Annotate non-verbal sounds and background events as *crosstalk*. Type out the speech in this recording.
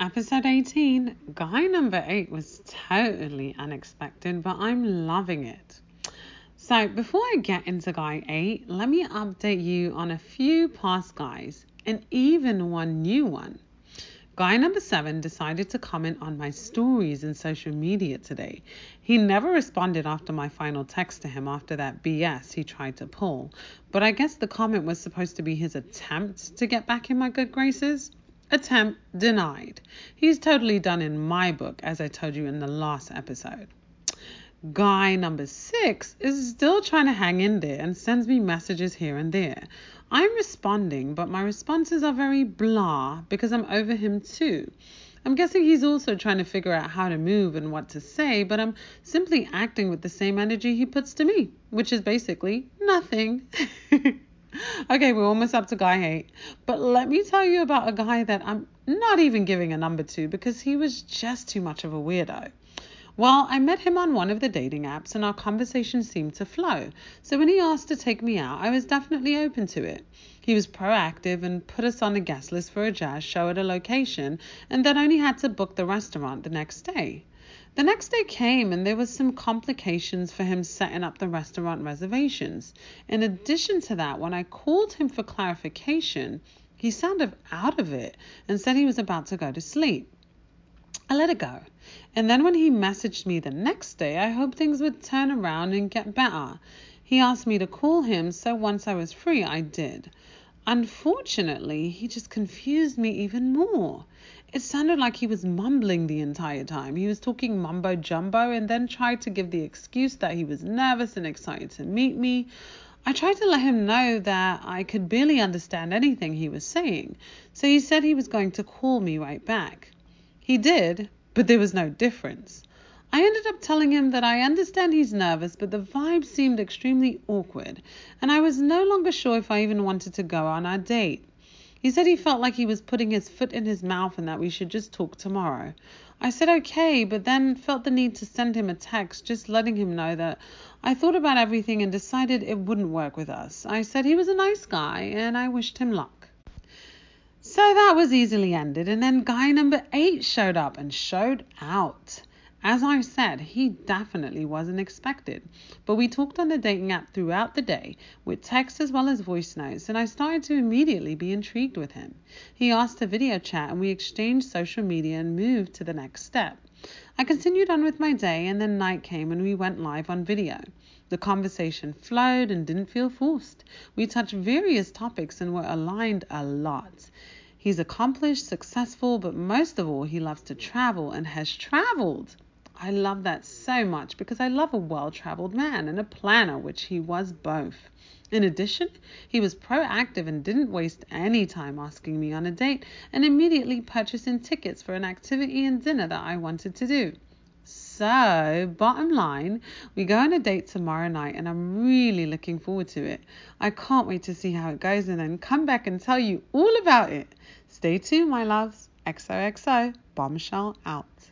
Episode 18, guy number 8 was totally unexpected, but I'm loving it. So, before I get into guy 8, let me update you on a few past guys and even one new one. Guy number 7 decided to comment on my stories in social media today. He never responded after my final text to him after that BS he tried to pull, but I guess the comment was supposed to be his attempt to get back in my good graces. Attempt denied. He's totally done in my book, as I told you in the last episode. Guy number six is still trying to hang in there and sends me messages here and there. I'm responding, but my responses are very blah because I'm over him too. I'm guessing he's also trying to figure out how to move and what to say, but I'm simply acting with the same energy he puts to me, which is basically nothing. *laughs* okay, we're almost up to guy eight. But let me tell you about a guy that I'm not even giving a number to because he was just too much of a weirdo. Well, I met him on one of the dating apps and our conversation seemed to flow. So when he asked to take me out, I was definitely open to it. He was proactive and put us on a guest list for a jazz show at a location and then only had to book the restaurant the next day. The next day came and there was some complications for him setting up the restaurant reservations. In addition to that, when I called him for clarification, he sounded out of it and said he was about to go to sleep. I let it go. And then when he messaged me the next day, I hoped things would turn around and get better. He asked me to call him, so once I was free, I did. Unfortunately, he just confused me even more. It sounded like he was mumbling the entire time. He was talking mumbo jumbo and then tried to give the excuse that he was nervous and excited to meet me. I tried to let him know that I could barely understand anything he was saying, so he said he was going to call me right back. He did, but there was no difference. I ended up telling him that I understand he's nervous, but the vibe seemed extremely awkward, and I was no longer sure if I even wanted to go on our date. He said he felt like he was putting his foot in his mouth and that we should just talk tomorrow. I said okay, but then felt the need to send him a text just letting him know that I thought about everything and decided it wouldn't work with us. I said he was a nice guy and I wished him luck. So that was easily ended, and then guy number eight showed up and showed out. As I said, he definitely wasn't expected. But we talked on the dating app throughout the day, with text as well as voice notes, and I started to immediately be intrigued with him. He asked to video chat, and we exchanged social media and moved to the next step. I continued on with my day, and then night came and we went live on video. The conversation flowed and didn't feel forced. We touched various topics and were aligned a lot. He's accomplished, successful, but most of all, he loves to travel and has traveled. I love that so much because I love a well traveled man and a planner, which he was both. In addition, he was proactive and didn't waste any time asking me on a date and immediately purchasing tickets for an activity and dinner that I wanted to do. So, bottom line, we go on a date tomorrow night and I'm really looking forward to it. I can't wait to see how it goes and then come back and tell you all about it. Stay tuned, my loves. XOXO, bombshell out.